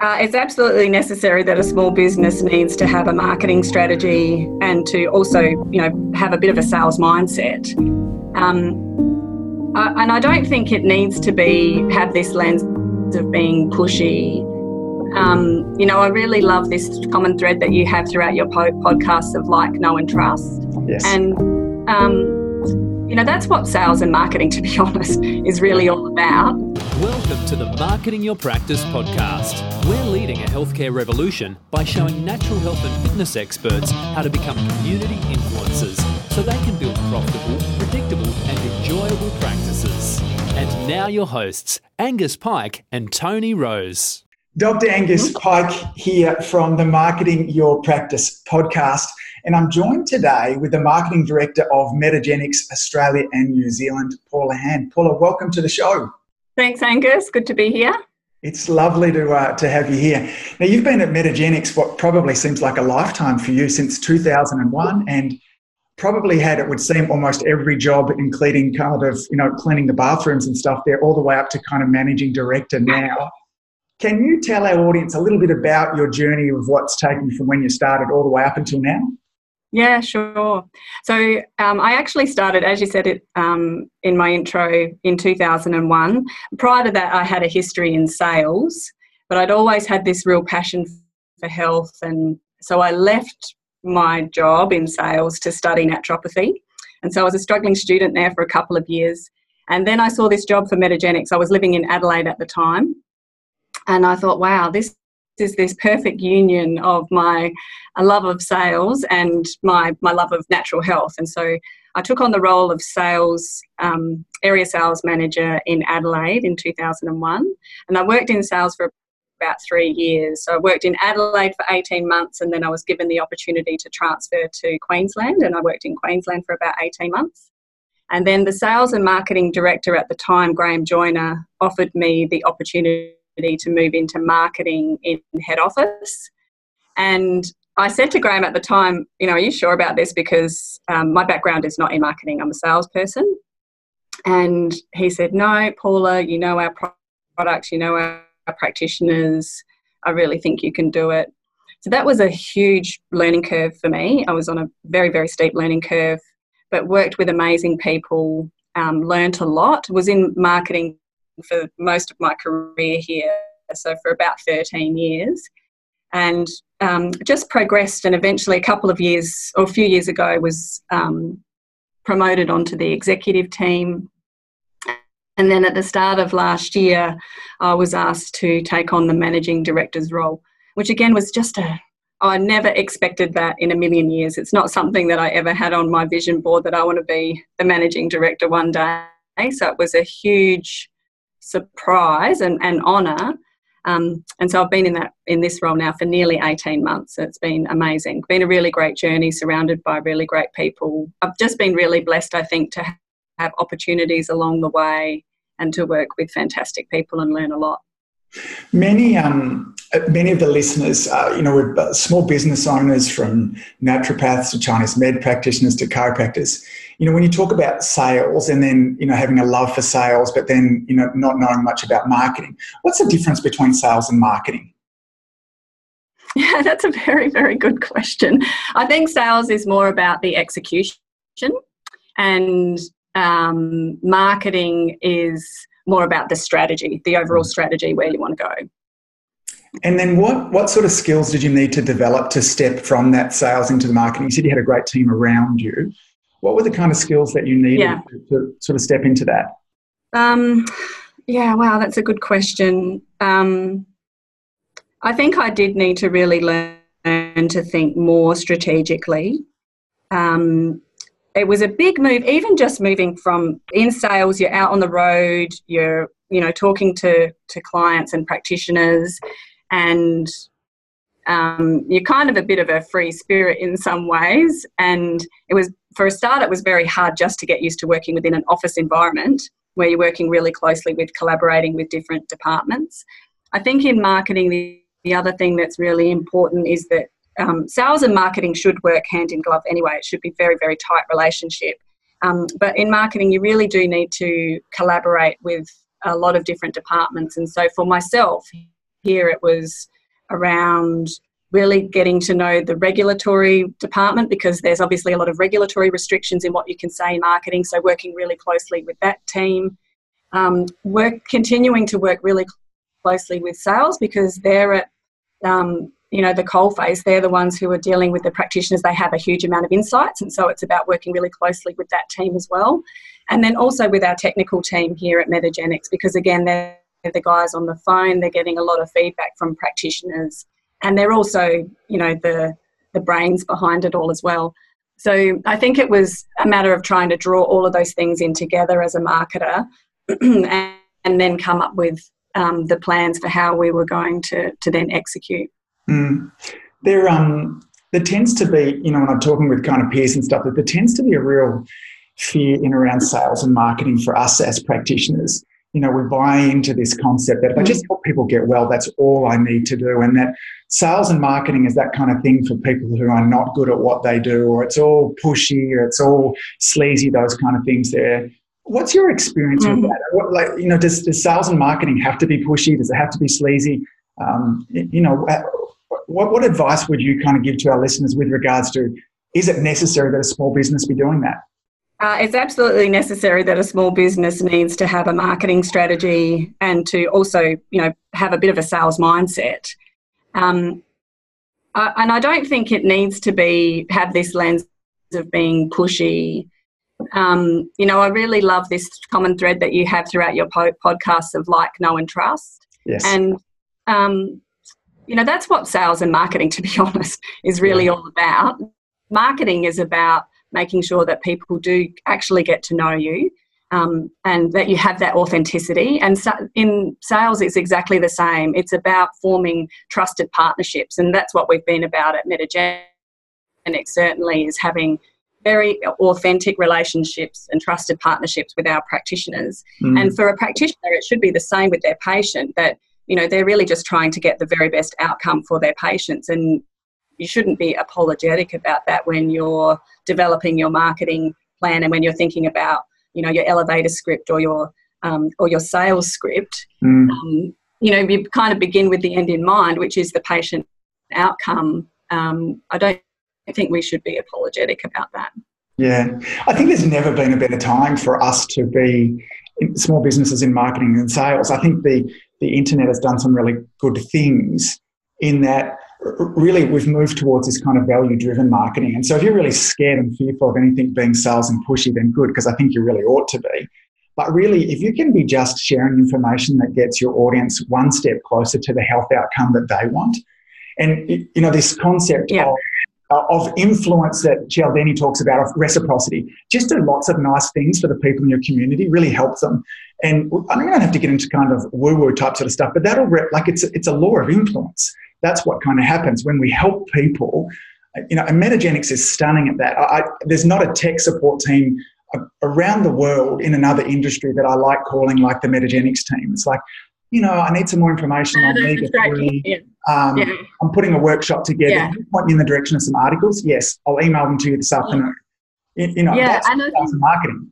Uh, it's absolutely necessary that a small business needs to have a marketing strategy and to also, you know, have a bit of a sales mindset. Um, I, and I don't think it needs to be have this lens of being pushy. Um, you know, I really love this common thread that you have throughout your po- podcasts of like, know, and trust. Yes. And um, you know, that's what sales and marketing, to be honest, is really all about. Welcome to the Marketing Your Practice podcast. We're leading a healthcare revolution by showing natural health and fitness experts how to become community influencers so they can build profitable, predictable, and enjoyable practices. And now, your hosts, Angus Pike and Tony Rose. Dr. Angus mm-hmm. Pike here from the Marketing Your Practice podcast. And I'm joined today with the Marketing Director of Metagenics Australia and New Zealand, Paula Hann. Paula, welcome to the show. Thanks, Angus. Good to be here. It's lovely to, uh, to have you here. Now, you've been at Metagenics what probably seems like a lifetime for you since 2001 and probably had, it would seem, almost every job, including kind of, you know, cleaning the bathrooms and stuff there, all the way up to kind of managing director now. Can you tell our audience a little bit about your journey of what's taken you from when you started all the way up until now? Yeah, sure. So um, I actually started, as you said it um, in my intro, in 2001. Prior to that, I had a history in sales, but I'd always had this real passion for health. And so I left my job in sales to study naturopathy. And so I was a struggling student there for a couple of years. And then I saw this job for Metagenics. I was living in Adelaide at the time. And I thought, wow, this is this perfect union of my love of sales and my, my love of natural health. And so I took on the role of sales, um, area sales manager in Adelaide in 2001. And I worked in sales for about three years. So I worked in Adelaide for 18 months and then I was given the opportunity to transfer to Queensland and I worked in Queensland for about 18 months. And then the sales and marketing director at the time, Graham Joyner, offered me the opportunity to move into marketing in head office. And I said to Graham at the time, you know, are you sure about this? Because um, my background is not in marketing, I'm a salesperson. And he said, no, Paula, you know our products, you know our, our practitioners. I really think you can do it. So that was a huge learning curve for me. I was on a very, very steep learning curve, but worked with amazing people, um, learned a lot, was in marketing for most of my career here, so for about 13 years, and um, just progressed. And eventually, a couple of years or a few years ago, was um, promoted onto the executive team. And then at the start of last year, I was asked to take on the managing director's role, which again was just a I never expected that in a million years. It's not something that I ever had on my vision board that I want to be the managing director one day. So it was a huge surprise and, and honour. Um, and so I've been in that in this role now for nearly 18 months. So it's been amazing. Been a really great journey, surrounded by really great people. I've just been really blessed, I think, to have opportunities along the way and to work with fantastic people and learn a lot. Many, um, many of the listeners, uh, you know, we're small business owners from naturopaths to Chinese med practitioners to chiropractors. You know, when you talk about sales and then you know having a love for sales, but then you know not knowing much about marketing, what's the difference between sales and marketing? Yeah, that's a very, very good question. I think sales is more about the execution, and um, marketing is more about the strategy, the overall strategy where you want to go. And then what, what sort of skills did you need to develop to step from that sales into the marketing? You said you had a great team around you. What were the kind of skills that you needed yeah. to, to, sort of step into that? Um, yeah, wow, that's a good question. Um, I think I did need to really learn to think more strategically. Um, it was a big move even just moving from in sales you're out on the road you're you know talking to to clients and practitioners and um, you're kind of a bit of a free spirit in some ways and it was for a start it was very hard just to get used to working within an office environment where you're working really closely with collaborating with different departments i think in marketing the, the other thing that's really important is that um, sales and marketing should work hand in glove anyway. It should be very, very tight relationship. Um, but in marketing, you really do need to collaborate with a lot of different departments. And so for myself, here it was around really getting to know the regulatory department because there's obviously a lot of regulatory restrictions in what you can say in marketing. So working really closely with that team, um, work continuing to work really closely with sales because they're at um, you know the coal face. They're the ones who are dealing with the practitioners. They have a huge amount of insights, and so it's about working really closely with that team as well, and then also with our technical team here at Metagenics because again they're the guys on the phone. They're getting a lot of feedback from practitioners and they're also you know the the brains behind it all as well. So i think it was a matter of trying to draw all of those things in together as a marketer and, and, then come up with um, the plans for how we were going to to then execute. Mm. there um there tends to be you know when i'm talking with kind of peers and stuff that there tends to be a real fear in around sales and marketing for us as practitioners you know, we buy into this concept that if I just help people get well, that's all I need to do. And that sales and marketing is that kind of thing for people who are not good at what they do, or it's all pushy, or it's all sleazy, those kind of things there. What's your experience mm-hmm. with that? What, like, you know, does, does sales and marketing have to be pushy? Does it have to be sleazy? Um, you know, what, what advice would you kind of give to our listeners with regards to is it necessary that a small business be doing that? Uh, it's absolutely necessary that a small business needs to have a marketing strategy and to also, you know, have a bit of a sales mindset. Um, uh, and I don't think it needs to be have this lens of being pushy. Um, you know, I really love this common thread that you have throughout your po- podcasts of like, know, and trust. Yes. And um, you know, that's what sales and marketing, to be honest, is really yeah. all about. Marketing is about making sure that people do actually get to know you um, and that you have that authenticity. And so in sales, it's exactly the same. It's about forming trusted partnerships, and that's what we've been about at Metagenics. Certainly, is having very authentic relationships and trusted partnerships with our practitioners. Mm. And for a practitioner, it should be the same with their patient. That you know they're really just trying to get the very best outcome for their patients, and you shouldn't be apologetic about that when you're developing your marketing plan and when you're thinking about you know your elevator script or your um, or your sales script. Mm. um, you know you kind of begin with the end in mind which is the patient outcome. Um, i don't think we should be apologetic about that. Yeah. I think there's never been a better time for us to be small businesses in marketing and sales. I think the the internet has done some really good things in that really we've moved towards this kind of value driven marketing. And so if you're really scared and fearful of anything being sales and pushy, then good, because I think you really ought to be. But really, if you can be just sharing information that gets your audience one step closer to the health outcome that they want, and you know this concept yeah. of uh, of influence that Cialdini talks about of reciprocity. Just do lots of nice things for the people in your community, really help them. And I don't have to get into kind of woo woo type sort of stuff, but that'll re- like it's it's a law of influence that's what kind of happens when we help people. You know, and Metagenics is stunning at that. I, there's not a tech support team around the world in another industry that I like calling like the Metagenics team. It's like, you know, I need some more information on omega three. Yeah. Um, yeah. I'm putting a workshop together. Yeah. Point me in the direction of some articles. Yes, I'll email them to you this afternoon. You, you know, yeah, that's and marketing.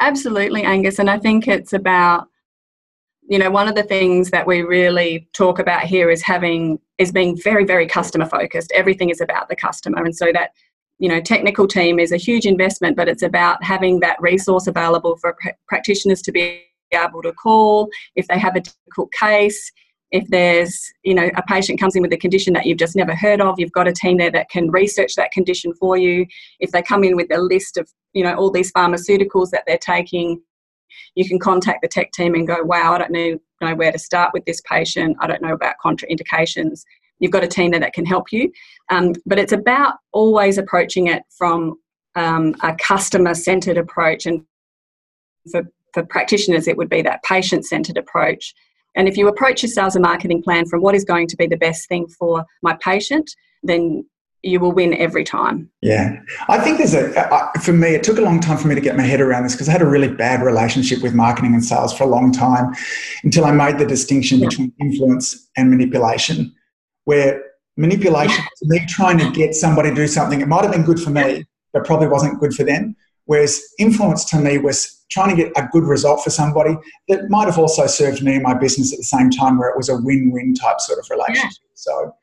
Absolutely, Angus, and I think it's about you know one of the things that we really talk about here is having is being very very customer focused. Everything is about the customer and so that you know technical team is a huge investment but it's about having that resource available for pr- practitioners to be able to call if they have a difficult case if there's you know a patient comes in with a condition that you've just never heard of you've got a team there that can research that condition for you if they come in with a list of you know all these pharmaceuticals that they're taking you can contact the tech team and go, wow, I don't know, know where to start with this patient. I don't know about contraindications. You've got a team there that can help you. Um, but it's about always approaching it from um, a customer centered approach. And for, for practitioners, it would be that patient centered approach. And if you approach your sales and marketing plan from what is going to be the best thing for my patient, then you will win every time. Yeah. I think there's a, uh, uh, for me, it took a long time for me to get my head around this because I had a really bad relationship with marketing and sales for a long time until I made the distinction yeah. between influence and manipulation, where manipulation yeah. me trying to get somebody to do something, it might have been good for me, but probably wasn't good for them. Whereas influence to me was trying to get a good result for somebody that might have also served me and my business at the same time, where it was a win-win type sort of relationship. Yeah. So,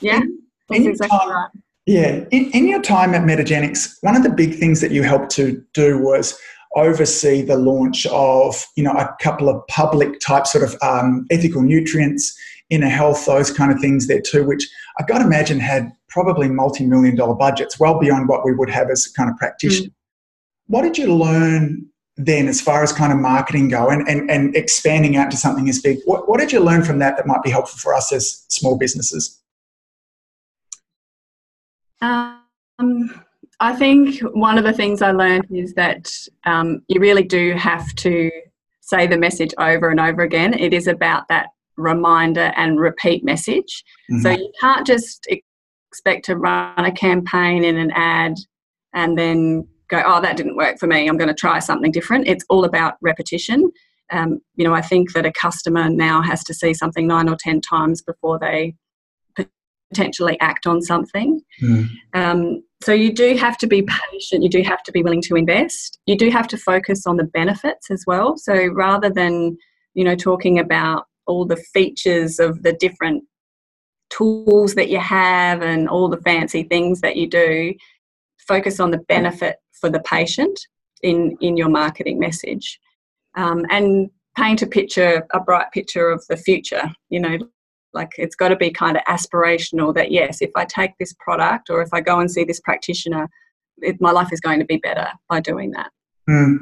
yeah, that's exactly time, right. Yeah, in, in your time at Metagenics, one of the big things that you helped to do was oversee the launch of you know a couple of public type sort of um, ethical nutrients inner health those kind of things there too which i got to imagine had probably multi-million dollar budgets well beyond what we would have as a kind of practitioners mm. what did you learn then as far as kind of marketing go and, and, and expanding out to something as big what, what did you learn from that that might be helpful for us as small businesses um, I think one of the things I learned is that um, you really do have to say the message over and over again. It is about that reminder and repeat message. Mm-hmm. So you can't just expect to run a campaign in an ad and then go, oh, that didn't work for me. I'm going to try something different. It's all about repetition. Um, you know, I think that a customer now has to see something nine or ten times before they potentially act on something. Mm. Um, so you do have to be patient, you do have to be willing to invest, you do have to focus on the benefits as well. So rather than, you know, talking about all the features of the different tools that you have and all the fancy things that you do, focus on the benefit for the patient in, in your marketing message. Um, and paint a picture, a bright picture of the future, you know, like it's got to be kind of aspirational that yes if i take this product or if i go and see this practitioner it, my life is going to be better by doing that mm.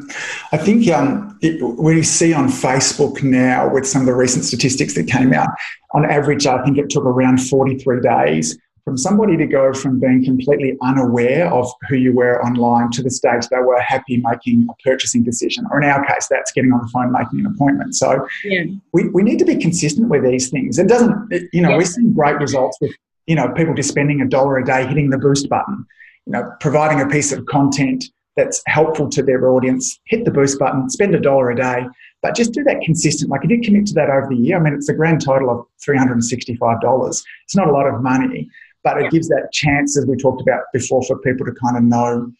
I think um, it, we see on Facebook now with some of the recent statistics that came out, on average, I think it took around 43 days from somebody to go from being completely unaware of who you were online to the stage they were happy making a purchasing decision. Or in our case, that's getting on the phone, making an appointment. So yeah. we, we need to be consistent with these things. It doesn't, it, you know, yeah. we're seeing great results with, you know, people just spending a dollar a day hitting the boost button, you know, providing a piece of content that's helpful to their audience, hit the boost button, spend a dollar a day, but just do that consistent. Like if you commit to that over the year, I mean, it's a grand total of $365. It's not a lot of money, but it gives that chance, as we talked about before, for people to kind of know,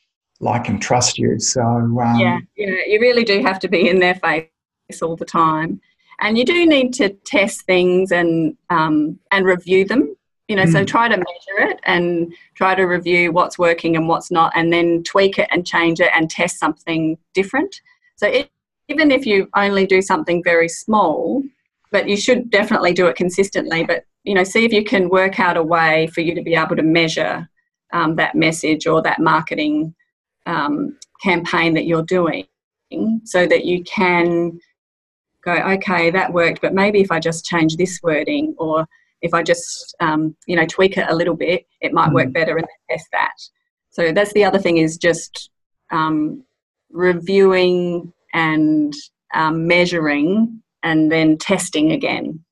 like, and trust you. So um, yeah, yeah, you really do have to be in their face all the time, and you do need to test things and um, and review them. You know, mm. so try to measure it and try to review what's working and what's not, and then tweak it and change it and test something different. So it, even if you only do something very small, but you should definitely do it consistently. But you know, see if you can work out a way for you to be able to measure um, that message or that marketing um, campaign that you're doing, so that you can go, okay, that worked, but maybe if I just change this wording or if I just um, you know tweak it a little bit, it might work mm. better and test that. So that's the other thing is just um, reviewing and um, measuring and then testing again.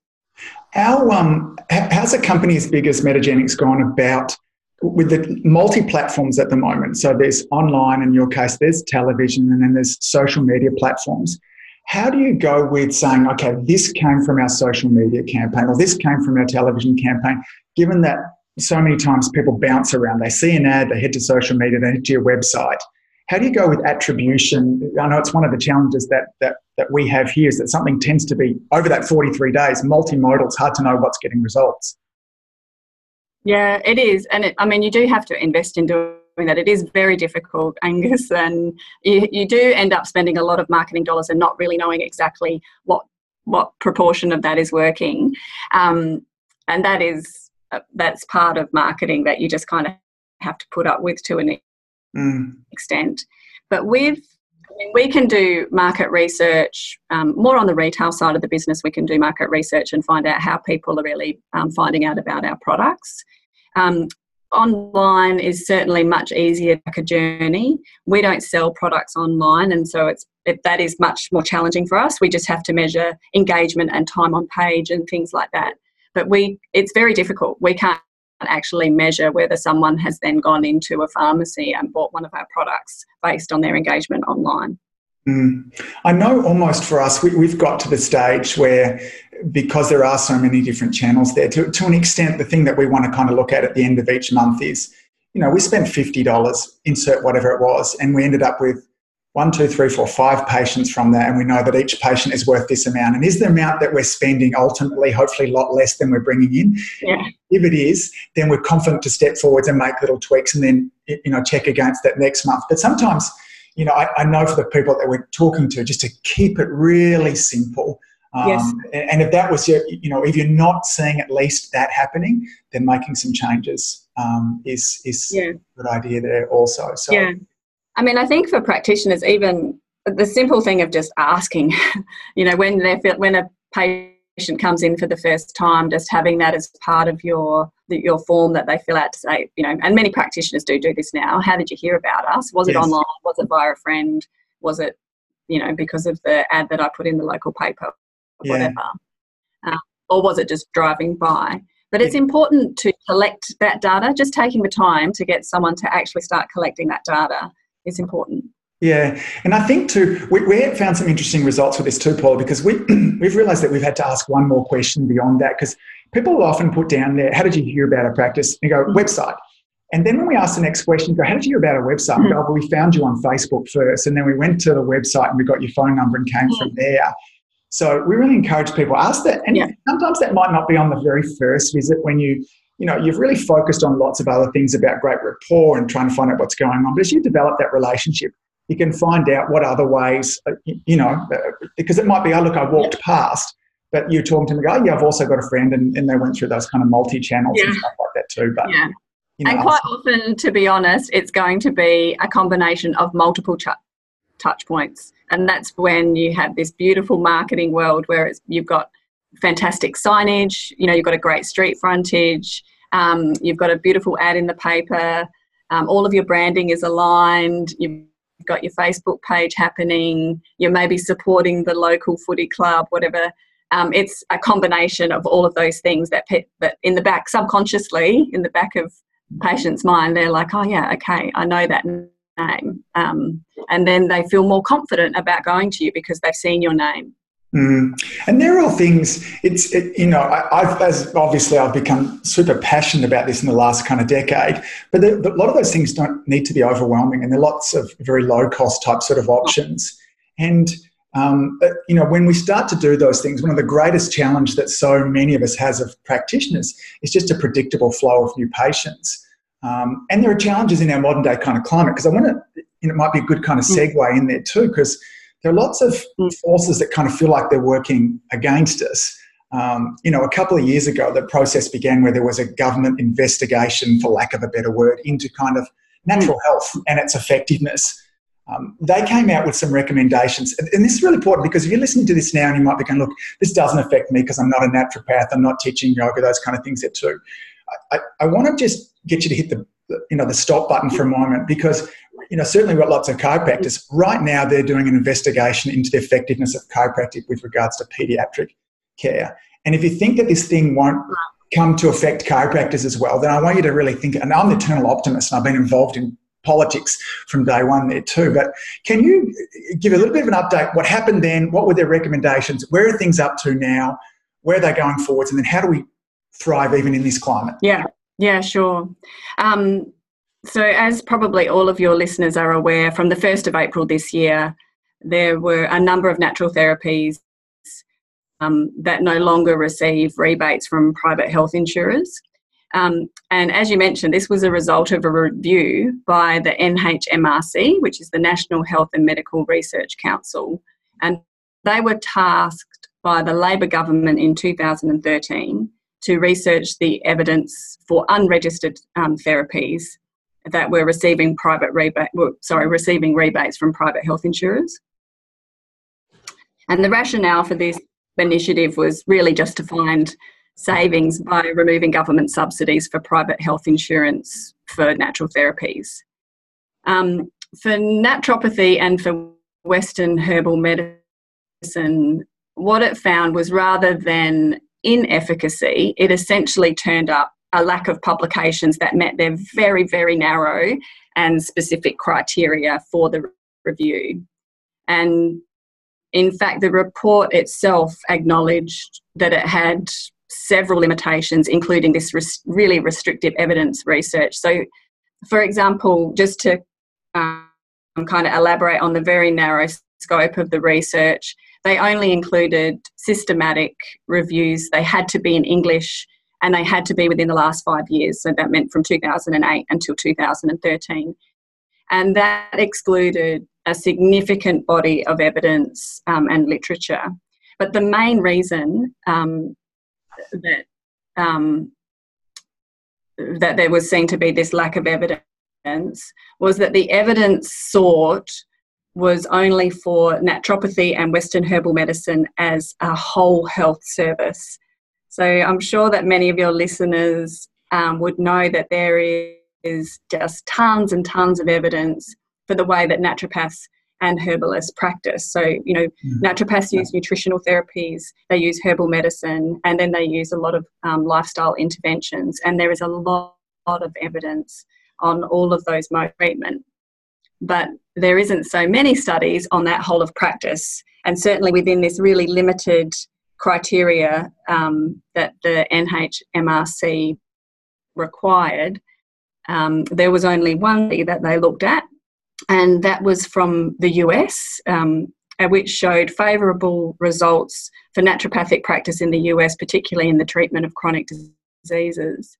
How, um, how's a company as big as Metagenics gone about with the multi platforms at the moment? So there's online, in your case, there's television, and then there's social media platforms. How do you go with saying, okay, this came from our social media campaign or this came from our television campaign, given that so many times people bounce around, they see an ad, they head to social media, they head to your website. How do you go with attribution? I know it's one of the challenges that, that, that we have here is that something tends to be over that 43 days, multimodal. It's hard to know what's getting results. Yeah, it is. And it, I mean, you do have to invest in doing that. It is very difficult, Angus, and you, you do end up spending a lot of marketing dollars and not really knowing exactly what what proportion of that is working. Um, and that is uh, that's part of marketing that you just kind of have to put up with to an mm. extent. But with I mean, we can do market research um, more on the retail side of the business. We can do market research and find out how people are really um, finding out about our products. Um, online is certainly much easier like a journey. We don't sell products online, and so it's it, that is much more challenging for us. We just have to measure engagement and time on page and things like that. But we, it's very difficult. We can't actually measure whether someone has then gone into a pharmacy and bought one of our products based on their engagement online. Mm. I know almost for us, we, have got to the stage where, because there are so many different channels there, to, to an extent, the thing that we want to kind of look at at the end of each month is you know, we spent $50, insert whatever it was, and we ended up with one, two, three, four, five patients from that, and we know that each patient is worth this amount. And is the amount that we're spending ultimately hopefully a lot less than we're bringing in? Yeah. If it is, then we're confident to step forwards and make little tweaks and then, you know, check against that next month. But sometimes, you know, I, I know for the people that we're talking to, just to keep it really simple. Um, Yes. and, and if that was your, you know, if you're not seeing at least that happening, then making some changes um, is is Yeah. a good idea there also. So Yeah. I mean, I think for practitioners, even the simple thing of just asking, you know, when they feel, when a patient comes in for the first time, just having that as part of your your form that they fill out to say, you know, and many practitioners do do this now. How did you hear about us? Was it online? Was it via a friend? Was it, you know, because of the ad that I put in the local paper, Yeah. whatever, uh, or was it just driving by? But it's important to collect that data. Just taking the time to get someone to actually start collecting that data is important. Yeah, and I think too, we, we have found some interesting results with this too, Paul, because we we've realised that we've had to ask one more question beyond that because people will often put down there, "How did you hear about our practice?" And you go, mm-hmm. "Website." And then when we ask the next question, go, "How did you hear about our website?" We go, mm. "Well, we found you on Facebook first, and then we went to the website and we got your phone number and came from mm. there." So we really encourage people ask that, and Yeah. sometimes that might not be on the very first visit when you you know you've really focused on lots of other things about great rapport and trying to find out what's going on. But as you develop that relationship, you can find out what other ways, uh, you know, uh, because it might be, oh, look, I walked past, but you're talking to me, go, oh, yeah, I've also got a friend, and, and they went through those kind of multi channels and stuff like that too. But, Yeah. you know, And quite often, to be honest, it's going to be a combination of multiple ch- touch points. And that's when you have this beautiful marketing world where it's, you've got fantastic signage, you know, you've got a great street frontage, um, you've got a beautiful ad in the paper, um, all of your branding is aligned, you've got your Facebook page happening, you're maybe supporting the local footy club, whatever. Um, it's a combination of all of those things that, pe- that in the back, subconsciously, in the back of patient's mind, they're like, oh, yeah, okay, I know that name. Um, and then they feel more confident about going to you because they've seen your name. Mm. And there are all things. It's it, you know I, I've as obviously I've become super passionate about this in the last kind of decade. But the, the, a lot of those things don't need to be overwhelming, and there are lots of very low cost type sort of options. And um, but, you know when we start to do those things, one of the greatest challenge that so many of us has of practitioners is just a predictable flow of new patients. Um, and there are challenges in our modern day kind of climate because I want to. You know, it might be a good kind of segue in there too because there are lots of Mm. forces that kind of feel like they're working against us. Um, you know, a couple of years ago, the process began where there was a government investigation, for lack of a better word, into kind of natural health and its effectiveness. Um, they came out with some recommendations, and, and this is really important because if you're listening to this now and you might be going, "Look, this doesn't affect me because I'm not a naturopath, I'm not teaching yoga, those kind of things there too." I, I, I want to just get you to hit the you know the stop button for a moment because you know, certainly we've got lots of chiropractors. Right now, they're doing an investigation into the effectiveness of chiropractic with regards to pediatric care. And if you think that this thing won't come to affect chiropractors as well, then I want you to really think, and I'm the eternal optimist, and I've been involved in politics from day one there too. But can you give a little bit of an update? What happened then? What were their recommendations? Where are things up to now? Where are they going forwards? And then how do we thrive even in this climate? Yeah, yeah, sure. Um, so, as probably all of your listeners are aware, from the 1st of April this year, there were a number of natural therapies um, that no longer receive rebates from private health insurers. Um, and as you mentioned, this was a result of a review by the NHMRC, which is the National Health and Medical Research Council. And they were tasked by the Labor government in 2013 to research the evidence for unregistered um, therapies that were receiving private rebate, well, sorry, receiving rebates from private health insurers. And the rationale for this initiative was really just to find savings by removing government subsidies for private health insurance for natural therapies. Um, for naturopathy and for Western herbal medicine, what it found was rather than inefficacy, it essentially turned up a lack of publications that met their very, very narrow and specific criteria for the review. And in fact, the report itself acknowledged that it had several limitations, including this res- really restrictive evidence research. So, for example, just to um, kind of elaborate on the very narrow scope of the research, they only included systematic reviews. They had to be in English and they had to be within the last five years. So that meant from 2008 until 2013. And that excluded a significant body of evidence um, and literature. But the main reason um, that um, that there was seen to be this lack of evidence was that the evidence sought was only for naturopathy and Western herbal medicine as a whole health service. So I'm sure that many of your listeners um, would know that there is just tons and tons of evidence for the way that naturopaths and herbalists practice. So, you know, mm. naturopaths use nutritional therapies, they use herbal medicine, and then they use a lot of um, lifestyle interventions. And there is a lot, lot of evidence on all of those modes of treatment. But there isn't so many studies on that whole of practice. And certainly within this really limited criteria um, that the NHMRC required, um, there was only one that they looked at, and that was from the US, um, which showed favourable results for naturopathic practice in the US, particularly in the treatment of chronic diseases.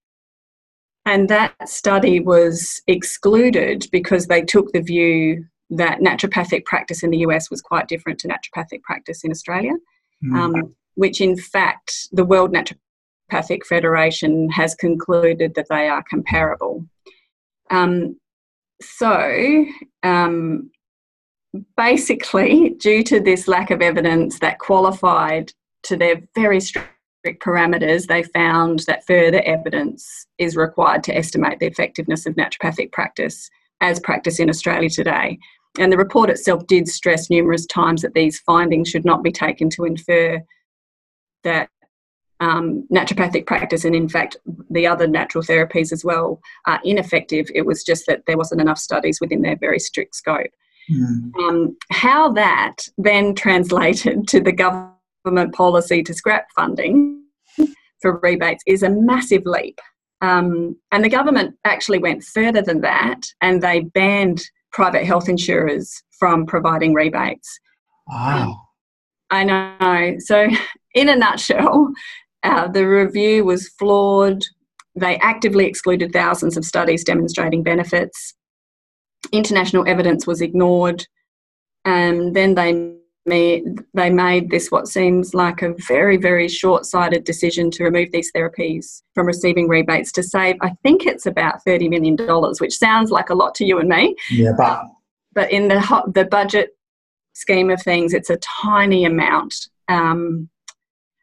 And that study was excluded because they took the view that naturopathic practice in the US was quite different to naturopathic practice in Australia, mm. um, which in fact the World Naturopathic Federation has concluded that they are comparable. Um, so, um, basically, due to this lack of evidence that qualified to their very strict parameters, they found that further evidence is required to estimate the effectiveness of naturopathic practice as practice in Australia today. And the report itself did stress numerous times that these findings should not be taken to infer that um, naturopathic practice and, in fact, the other natural therapies as well are ineffective. It was just that there wasn't enough studies within their very strict scope. Mm. Um, how that then translated to the government policy to scrap funding for rebates is a massive leap. Um, and the government actually went further than that and they banned private health insurers from providing rebates. Wow. I know. So, in a nutshell, uh, the review was flawed. They actively excluded thousands of studies demonstrating benefits. International evidence was ignored. And then they made, they made this what seems like a very, very short sighted decision to remove these therapies from receiving rebates to save, I think it's about $30 million, which sounds like a lot to you and me. Yeah, but. But in the, the budget scheme of things, it's a tiny amount. Um,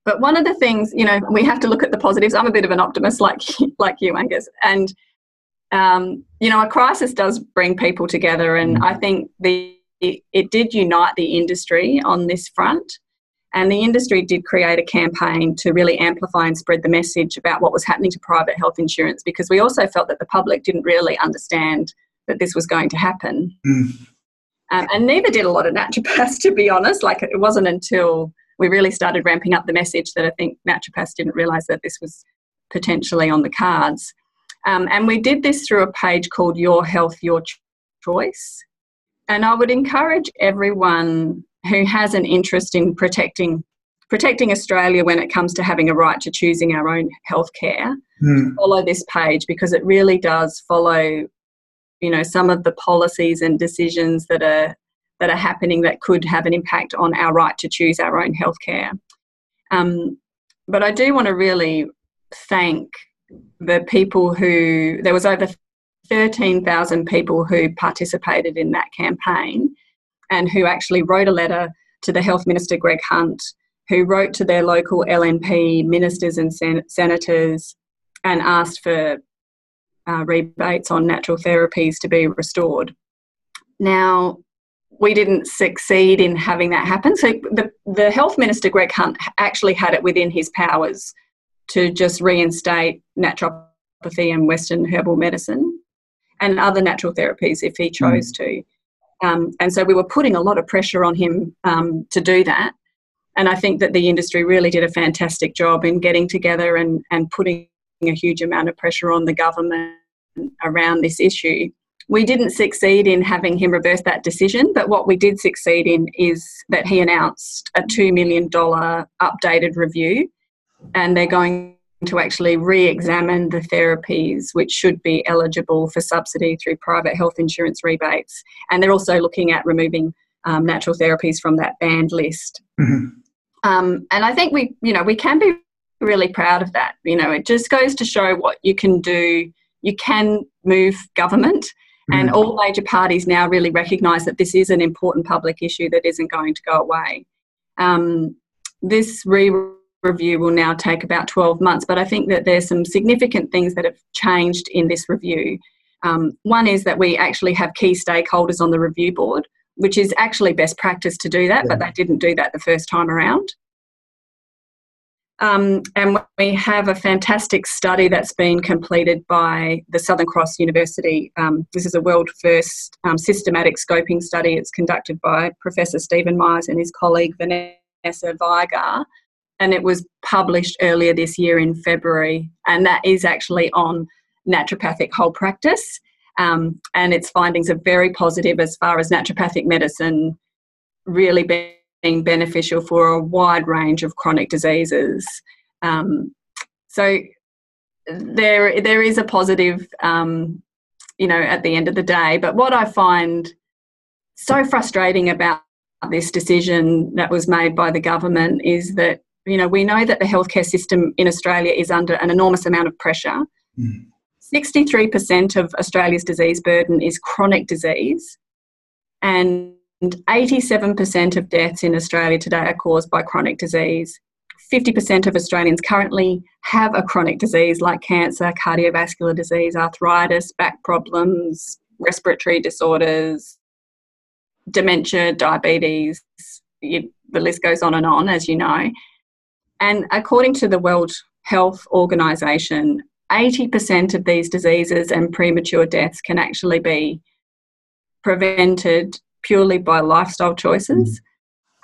but one of the things, you know, we have to look at the positives. I'm a bit of an optimist, like like you, Angus, and um, you know, a crisis does bring people together, and I think the it, it did unite the industry on this front. And the industry did create a campaign to really amplify and spread the message about what was happening to private health insurance because we also felt that the public didn't really understand that this was going to happen. Mm. Um, and neither did a lot of naturopaths, to be honest. Like it wasn't until we really started ramping up the message that I think naturopaths didn't realise that this was potentially on the cards. Um, and we did this through a page called Your Health, Your Choice. And I would encourage everyone who has an interest in protecting protecting Australia when it comes to having a right to choosing our own healthcare, mm. follow this page because it really does follow, you know, some of the policies and decisions that are that are happening that could have an impact on our right to choose our own healthcare. Um, but I do want to really thank the people who there was over 13,000 people who participated in that campaign and who actually wrote a letter to the Health Minister Greg Hunt, who wrote to their local LNP ministers and sen- senators and asked for uh, rebates on natural therapies to be restored. Now, we didn't succeed in having that happen. So the, the health minister, Greg Hunt, actually had it within his powers to just reinstate naturopathy and Western herbal medicine and other natural therapies if he chose mm. to. Um, and so we were putting a lot of pressure on him um, to do that. And I think that the industry really did a fantastic job in getting together and, and putting a huge amount of pressure on the government around this issue. We didn't succeed in having him reverse that decision, but what we did succeed in is that he announced a $2 million updated review, and they're going to actually re examine the therapies which should be eligible for subsidy through private health insurance rebates. And they're also looking at removing um, natural therapies from that banned list. Mm-hmm. Um, and I think we, you know, we can be really proud of that. You know, it just goes to show what you can do. You can move government, and all major parties now really recognise that this is an important public issue that isn't going to go away. Um, this re review will now take about 12 months, but I think that there's some significant things that have changed in this review. Um, one is that we actually have key stakeholders on the review board, which is actually best practice to do that, yeah. but they didn't do that the first time around. Um, and we have a fantastic study that's been completed by the Southern Cross University. Um, this is a world first um, systematic scoping study. It's conducted by Professor Stephen Myers and his colleague Vanessa Vigar and it was published earlier this year in February, and that is actually on naturopathic whole practice. Um, and its findings are very positive as far as naturopathic medicine really being beneficial for a wide range of chronic diseases. Um, so there, there is a positive, um, you know, at the end of the day. But what I find so frustrating about this decision that was made by the government is that you know, we know that the healthcare system in Australia is under an enormous amount of pressure. Mm. 63% of Australia's disease burden is chronic disease, and 87% of deaths in Australia today are caused by chronic disease. 50% of Australians currently have a chronic disease like cancer, cardiovascular disease, arthritis, back problems, respiratory disorders, dementia, diabetes. You, the list goes on and on, as you know. And according to the World Health Organization, 80% of these diseases and premature deaths can actually be prevented purely by lifestyle choices.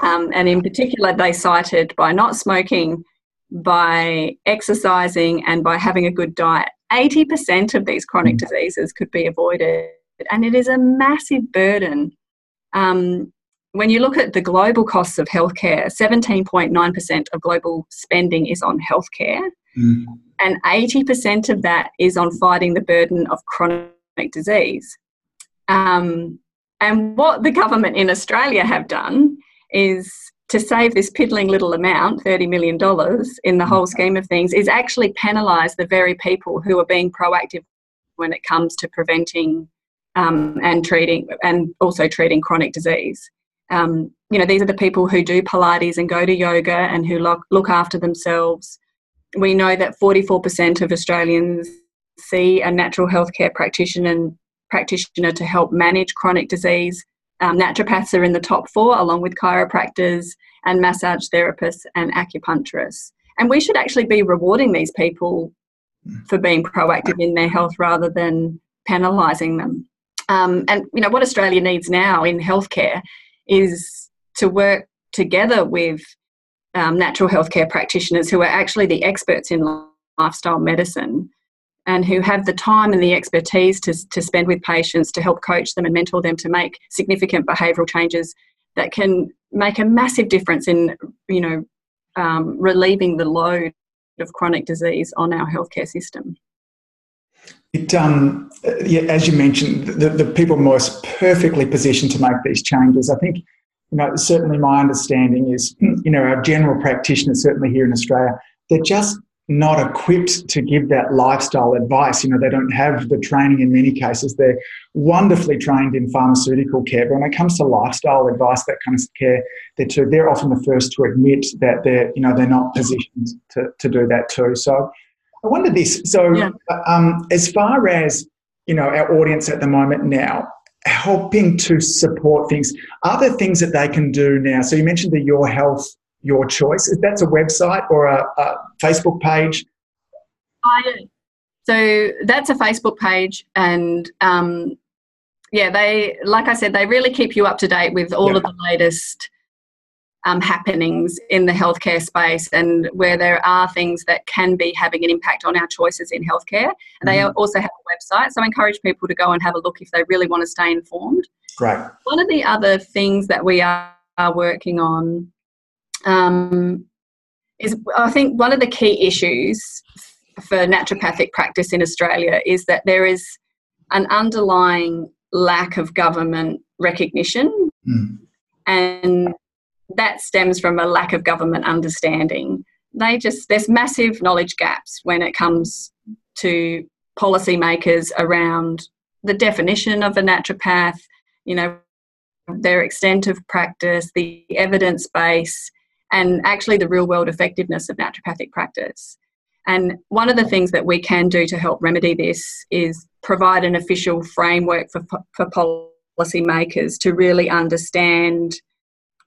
Um, and in particular, they cited by not smoking, by exercising, and by having a good diet. 80% of these chronic diseases could be avoided. And it is a massive burden um, when you look at the global costs of healthcare, 17.9% of global spending is on healthcare, mm. and 80% of that is on fighting the burden of chronic disease. Um, and what the government in Australia have done is to save this piddling little amount, $30 million, in the whole scheme of things, is actually penalise the very people who are being proactive when it comes to preventing um, and treating and also treating chronic disease um, you know, these are the people who do Pilates and go to yoga and who look, look after themselves. We know that 44% of Australians see a natural healthcare practitioner practitioner to help manage chronic disease. Um, naturopaths are in the top four, along with chiropractors and massage therapists and acupuncturists. And we should actually be rewarding these people for being proactive in their health rather than penalising them. Um, and you know what Australia needs now in healthcare is to work together with um, natural healthcare practitioners who are actually the experts in lifestyle medicine and who have the time and the expertise to, to spend with patients to help coach them and mentor them to make significant behavioural changes that can make a massive difference in you know um, relieving the load of chronic disease on our healthcare system. It, um, yeah, as you mentioned, the, the people most perfectly positioned to make these changes. I think, you know, certainly my understanding is, you know, our general practitioners, certainly here in Australia, they're just not equipped to give that lifestyle advice. You know, they don't have the training in many cases. They're wonderfully trained in pharmaceutical care, but when it comes to lifestyle advice, that kind of care, they're too, they're often the first to admit that they're, you know, they're not positioned to, to do that too. So I wonder this. So, yeah. um, as far as you know, our audience at the moment now, helping to support things, are there things that they can do now? So, you mentioned the Your Health, Your Choice. Is that a website or a, a Facebook page? I, so that's a Facebook page, and um, yeah, they like I said, they really keep you up to date with all yeah. of the latest um, happenings in the healthcare space and where there are things that can be having an impact on our choices in healthcare. And they Mhm. also have a website, so I encourage people to go and have a look if they really want to stay informed. Great. One of the other things that we are working on um, is I think one of the key issues for naturopathic practice in Australia is that there is an underlying lack of government recognition Mm. and that stems from a lack of government understanding. They just there's massive knowledge gaps when it comes to policymakers around the definition of a naturopath, you know, their extent of practice, the evidence base, and actually the real world effectiveness of naturopathic practice. And one of the things that we can do to help remedy this is provide an official framework for, for policymakers to really understand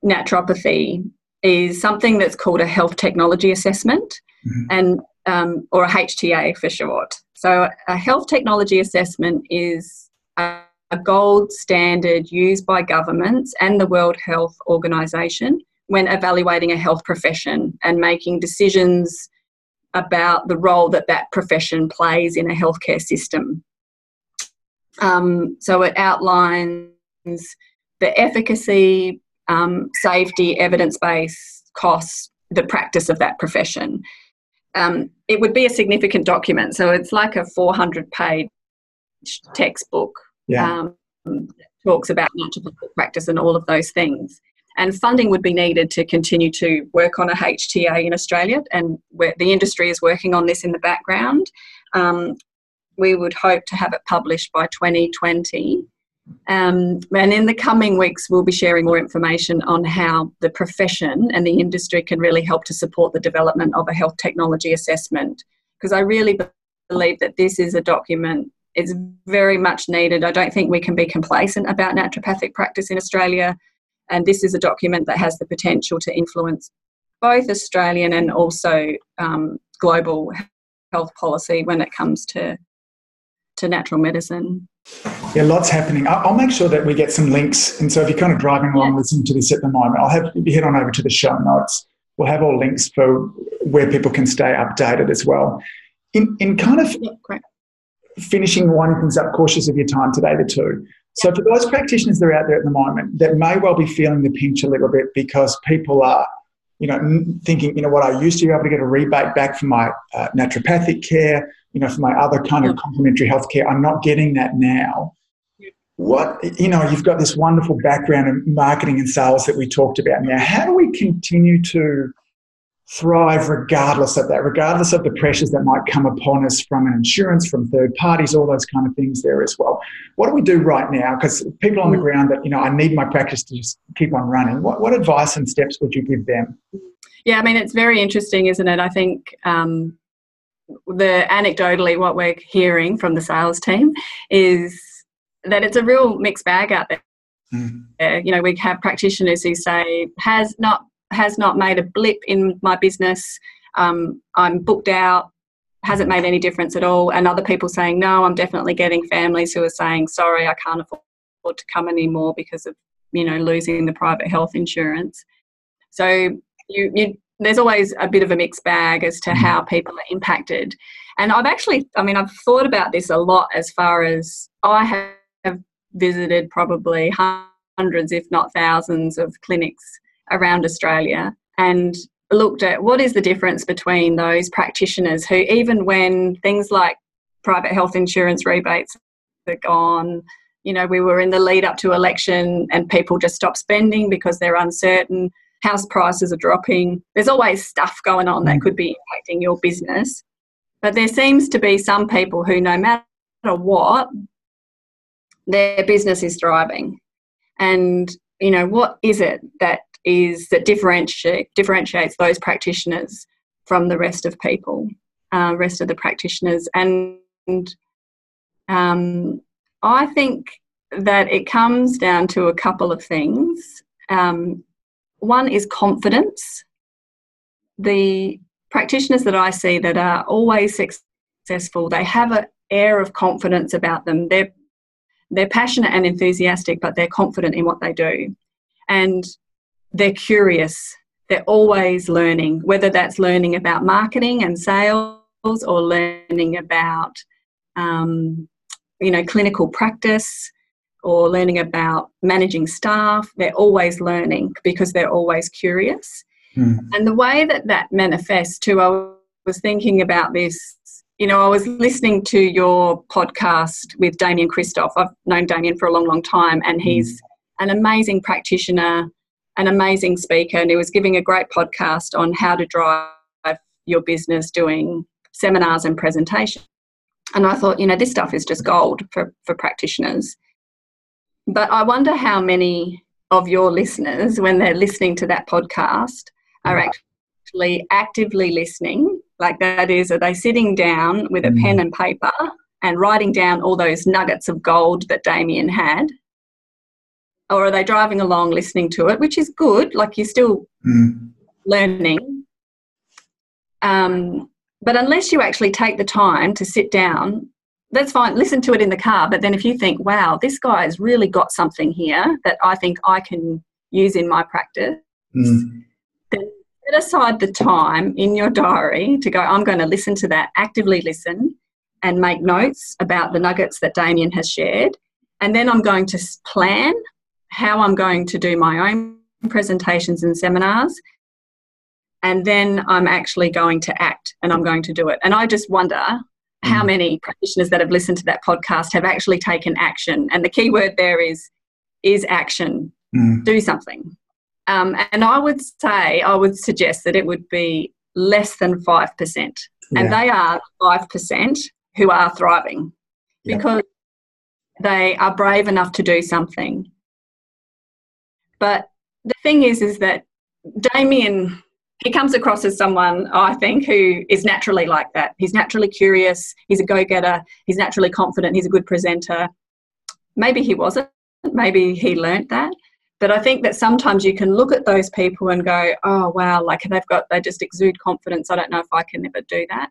naturopathy is something that's called a health technology assessment Mhm. and um, or a HTA for short. So a health technology assessment is a, a gold standard used by governments and the World Health Organization when evaluating a health profession and making decisions about the role that that profession plays in a healthcare system. Um, so it outlines the efficacy, um, safety, evidence base, costs, the practice of that profession. Um, it would be a significant document, so it's like a 400 page textbook Yeah. um, talks about naturopathic practice and all of those things. And funding would be needed to continue to work on a HTA in Australia, and the industry is working on this in the background. Um, we would hope to have it published by 2020. Um, and in the coming weeks, we'll be sharing more information on how the profession and the industry can really help to support the development of a health technology assessment. Because I really believe that this is a document it's very much needed. I don't think we can be complacent about naturopathic practice in Australia, and this is a document that has the potential to influence both Australian and also um, global health policy when it comes to to natural medicine. Yeah, lots happening. I'll make sure that we get some links. And so if you're kind of driving along listening to this at the moment, I'll have you head on over to the show notes. We'll have all links for where people can stay updated as well. In, in kind of Yeah, finishing winding things up, cautious of your time today, the two. So, for those practitioners that are out there at the moment that may well be feeling the pinch a little bit because people are, you know, thinking, you know, what I used to be able to get a rebate back for my uh, naturopathic care, you know, for my other kind of complementary health care, I'm not getting that now. What, you know, you've got this wonderful background in marketing and sales that we talked about. Now, how do we continue to thrive regardless of that, regardless of the pressures that might come upon us from an insurance, from third parties, all those kind of things there as well. What do we do right now? Because people on the Mm. ground that, you know, I need my practice to just keep on running. What, what advice and steps would you give them? Yeah, I mean, it's very interesting, isn't it? I think um, the anecdotally, what we're hearing from the sales team is that it's a real mixed bag out there. Mm. You know, we have practitioners who say has not has not made a blip in my business. Um, I'm booked out. Hasn't made any difference at all. And other people saying no. I'm definitely getting families who are saying sorry, I can't afford to come anymore because of you know losing the private health insurance. So you, you there's always a bit of a mixed bag as to Mhm. how people are impacted. And I've actually, I mean, I've thought about this a lot as far as I have visited probably hundreds, if not thousands, of clinics around Australia and looked at what is the difference between those practitioners who, even when things like private health insurance rebates are gone, you know, we were in the lead up to election and people just stop spending because they're uncertain, house prices are dropping. There's always stuff going on that Mm. could be impacting your business. But there seems to be some people who, no matter what, their business is thriving. And, you know, what is it that is that differentiate, differentiates those practitioners from the rest of people, uh, rest of the practitioners? And um, I think that it comes down to a couple of things. Um, one is confidence. The practitioners that I see that are always successful, they have an air of confidence about them. They're they're passionate and enthusiastic, but they're confident in what they do. And they're curious. They're always learning, whether that's learning about marketing and sales or learning about, um, you know, clinical practice or learning about managing staff. They're always learning because they're always curious. Mm. And the way that that manifests too, I was thinking about this. You know, I was listening to your podcast with Damien Christoph. I've known Damien for a long, long time, and hmm. he's an amazing practitioner, an amazing speaker, and he was giving a great podcast on how to drive your business doing seminars and presentations. And I thought, you know, this stuff is just gold for, for practitioners. But I wonder how many of your listeners, when they're listening to that podcast, are actually actively listening. Like that is, are they sitting down with a mm. pen and paper and writing down all those nuggets of gold that Damien had? Or are they driving along listening to it, which is good, like you're still mm. learning. Um, but unless you actually take the time to sit down, that's fine. Listen to it in the car. But then if you think, wow, this guy's really got something here that I think I can use in my practice, mm. then set aside the time in your diary to go, I'm going to listen to that, actively listen and make notes about the nuggets that Damien has shared. And then I'm going to plan how I'm going to do my own presentations and seminars and then I'm actually going to act and I'm going to do it. And I just wonder how mm. many practitioners that have listened to that podcast have actually taken action. And the key word there is is action. Mm. Do something. Um, and I would say, I would suggest that it would be less than 5%. Yeah. And they are 5% who are thriving yeah. because they are brave enough to do something. But the thing is, is that Damien he comes across as someone I think who is naturally like that. He's naturally curious. He's a go-getter. He's naturally confident. He's a good presenter. Maybe he wasn't. Maybe he learnt that. But I think that sometimes you can look at those people and go, "Oh wow, like they've got they just exude confidence. I don't know if I can ever do that."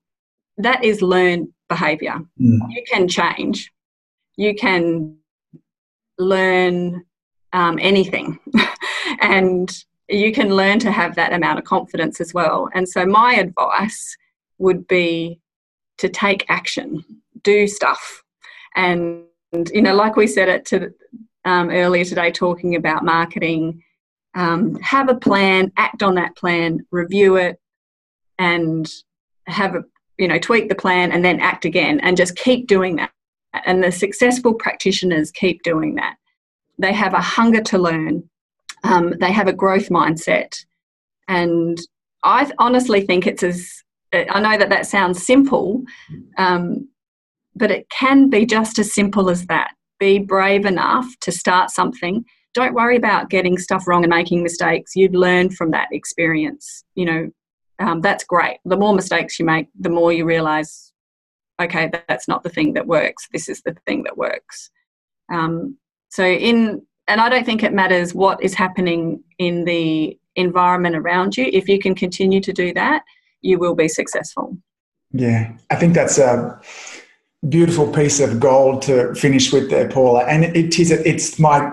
That is learned behavior. Mm. You can change. You can learn um, anything, and you can learn to have that amount of confidence as well. And so, my advice would be to take action, do stuff. And, you know, like we said it to, um, earlier today, talking about marketing, um, have a plan, act on that plan, review it, and have a, you know, tweak the plan and then act again and just keep doing that. And the successful practitioners keep doing that. They have a hunger to learn um, they have a growth mindset. And I honestly think it's as, I know that that sounds simple, um, but it can be just as simple as that. Be brave enough to start something. Don't worry about getting stuff wrong and making mistakes. You've learned from that experience. You know, um, that's great. The more mistakes you make, the more you realize, okay, that's not the thing that works. This is the thing that works. Um, so, in and I don't think it matters what is happening in the environment around you. If you can continue to do that, you will be successful. Yeah, I think that's a beautiful piece of gold to finish with there, Paula. And it is, it's my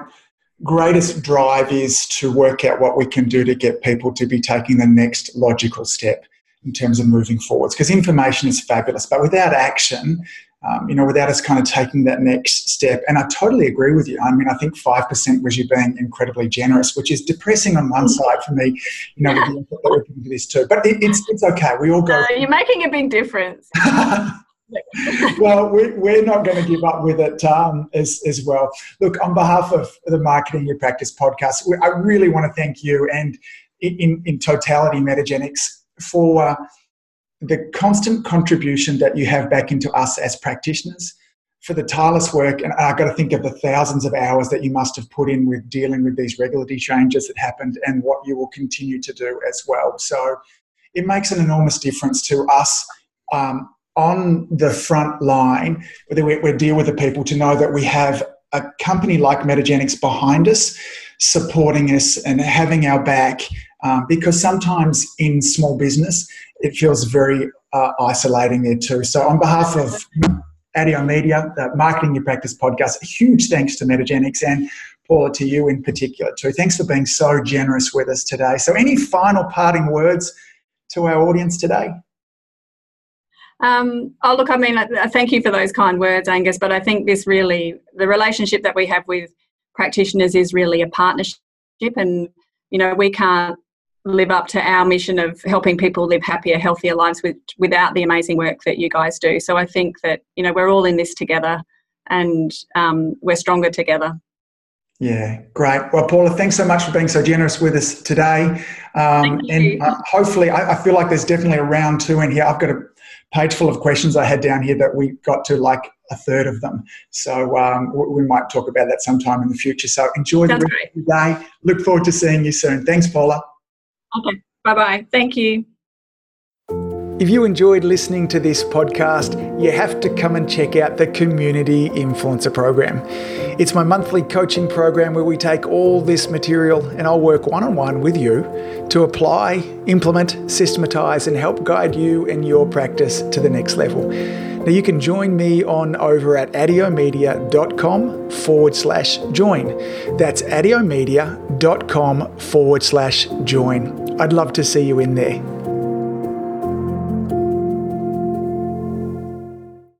greatest drive is to work out what we can do to get people to be taking the next logical step in terms of moving forwards. Because information is fabulous, but without action, um, you know, without us kind of taking that next step. And I totally agree with you. I mean, I think 5% was you being incredibly generous, which is depressing on one side for me, you know, with the that we're this too. But it, it's, it's okay. We all go. No, you're making a big difference. well, we, we're not going to give up with it um, as, as well. Look, on behalf of the Marketing Your Practice podcast, I really want to thank you and in, in totality, Metagenics, for the constant contribution that you have back into us as practitioners for the tireless work and i've got to think of the thousands of hours that you must have put in with dealing with these regulatory changes that happened and what you will continue to do as well. So it makes an enormous difference to us um, on the front line whether we, we deal with the people to know that we have a company like metagenics behind us supporting us and having our back um, because sometimes in small business it feels very uh, isolating there too. So, on behalf of Adio Media, the Marketing Your Practice podcast, huge thanks to Metagenics and Paula, to you in particular too. Thanks for being so generous with us today. So, any final parting words to our audience today? Um, oh, look, I mean, thank you for those kind words, Angus, but I think this really, the relationship that we have with practitioners is really a partnership, and, you know, we can't live up to our mission of helping people live happier, healthier lives with, without the amazing work that you guys do. So I think that, you know, we're all in this together and um, we're stronger together. Yeah, great. Well, Paula, thanks so much for being so generous with us today. Um, and uh, hopefully, I, I, feel like there's definitely a round two in here. I've got a page full of questions I had down here that we got to like a third of them. So um, we might talk about that sometime in the future. So enjoy Sounds the rest of the day. Look forward to seeing you soon. Thanks, Paula. Okay. Bye bye. Thank you. If you enjoyed listening to this podcast, you have to come and check out the Community Influencer Program. It's my monthly coaching program where we take all this material and I'll work one on one with you to apply, implement, systematize, and help guide you and your practice to the next level. Now, you can join me on over at adiomedia.com forward slash join. That's adiomedia.com forward slash join. I'd love to see you in there.